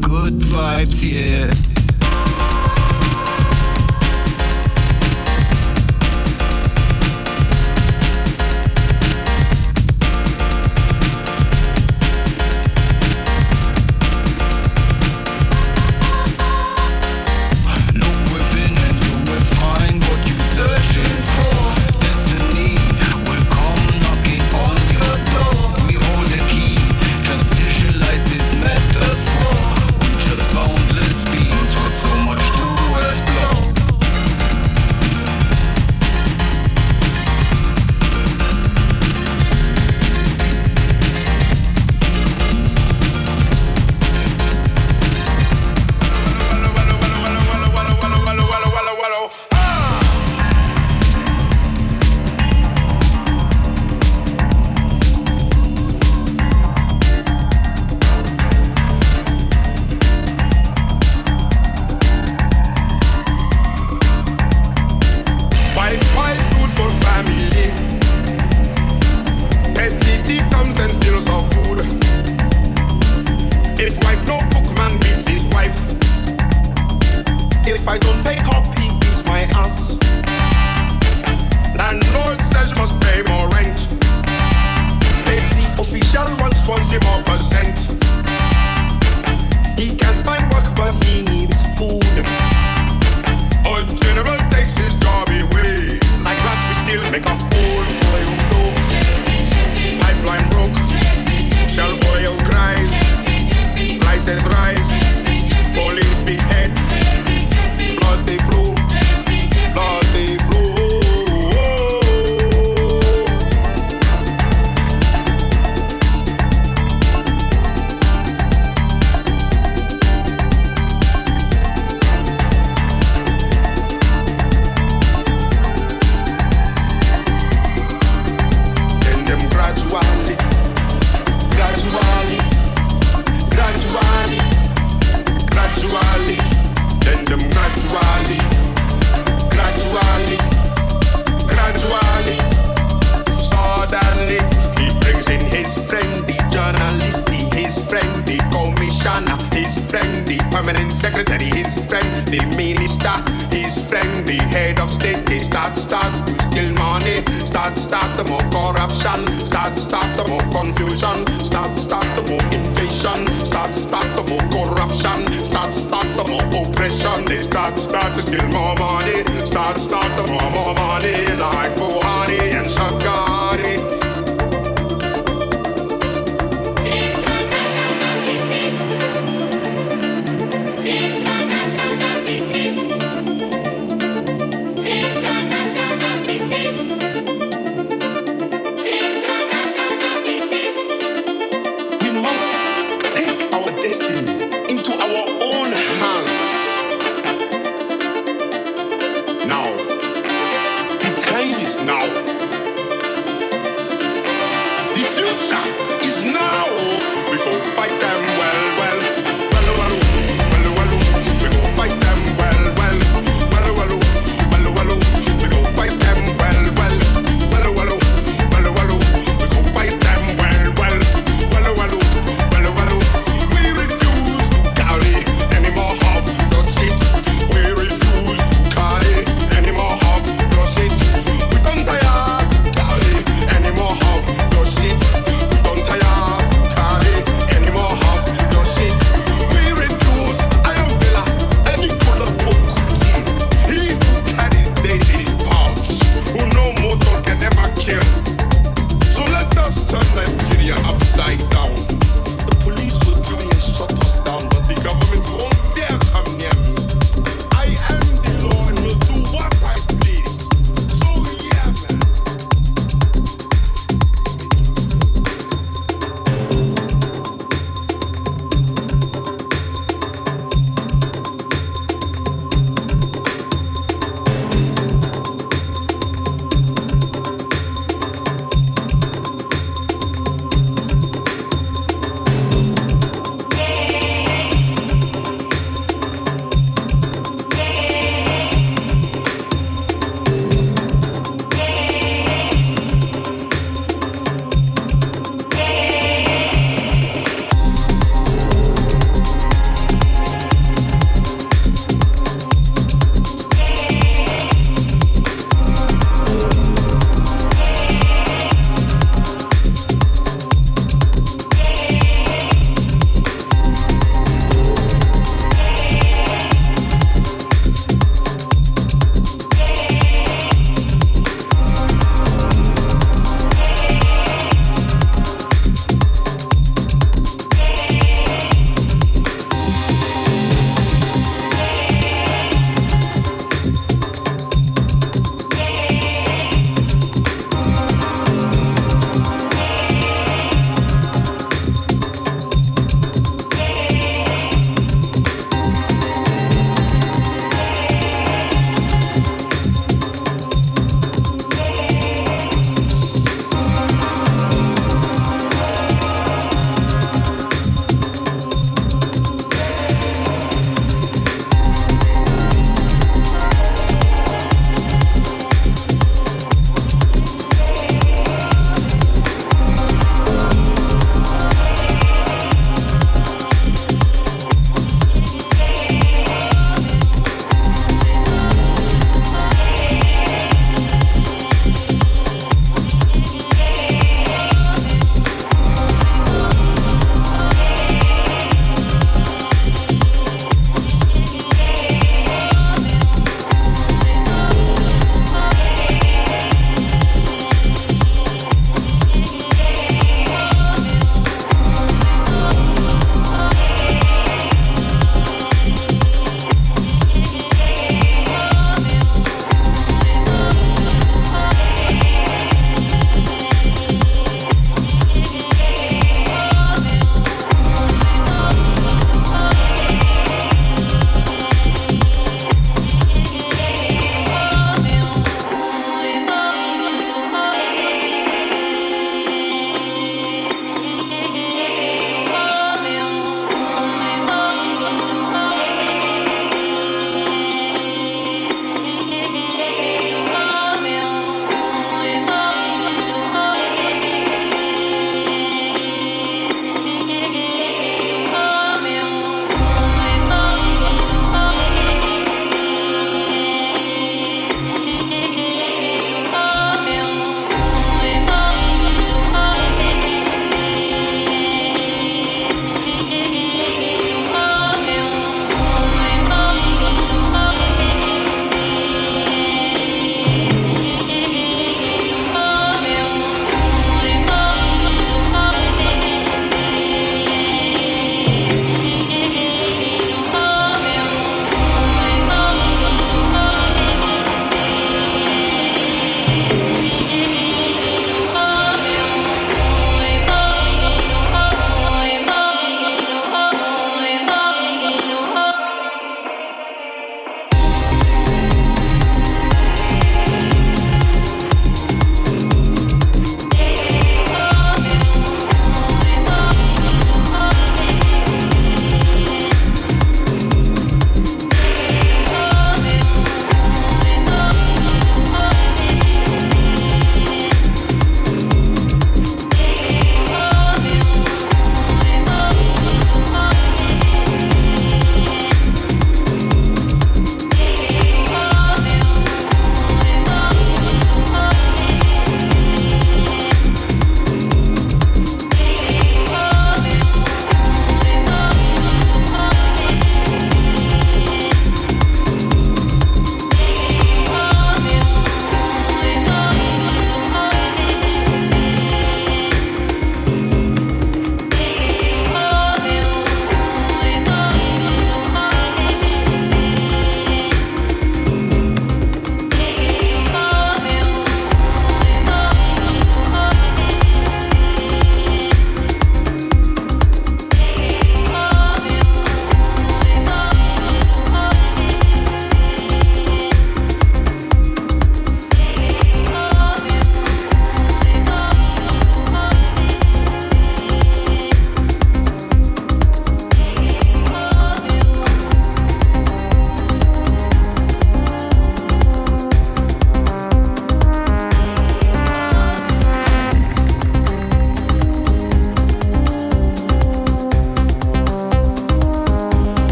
good vibes, yeah.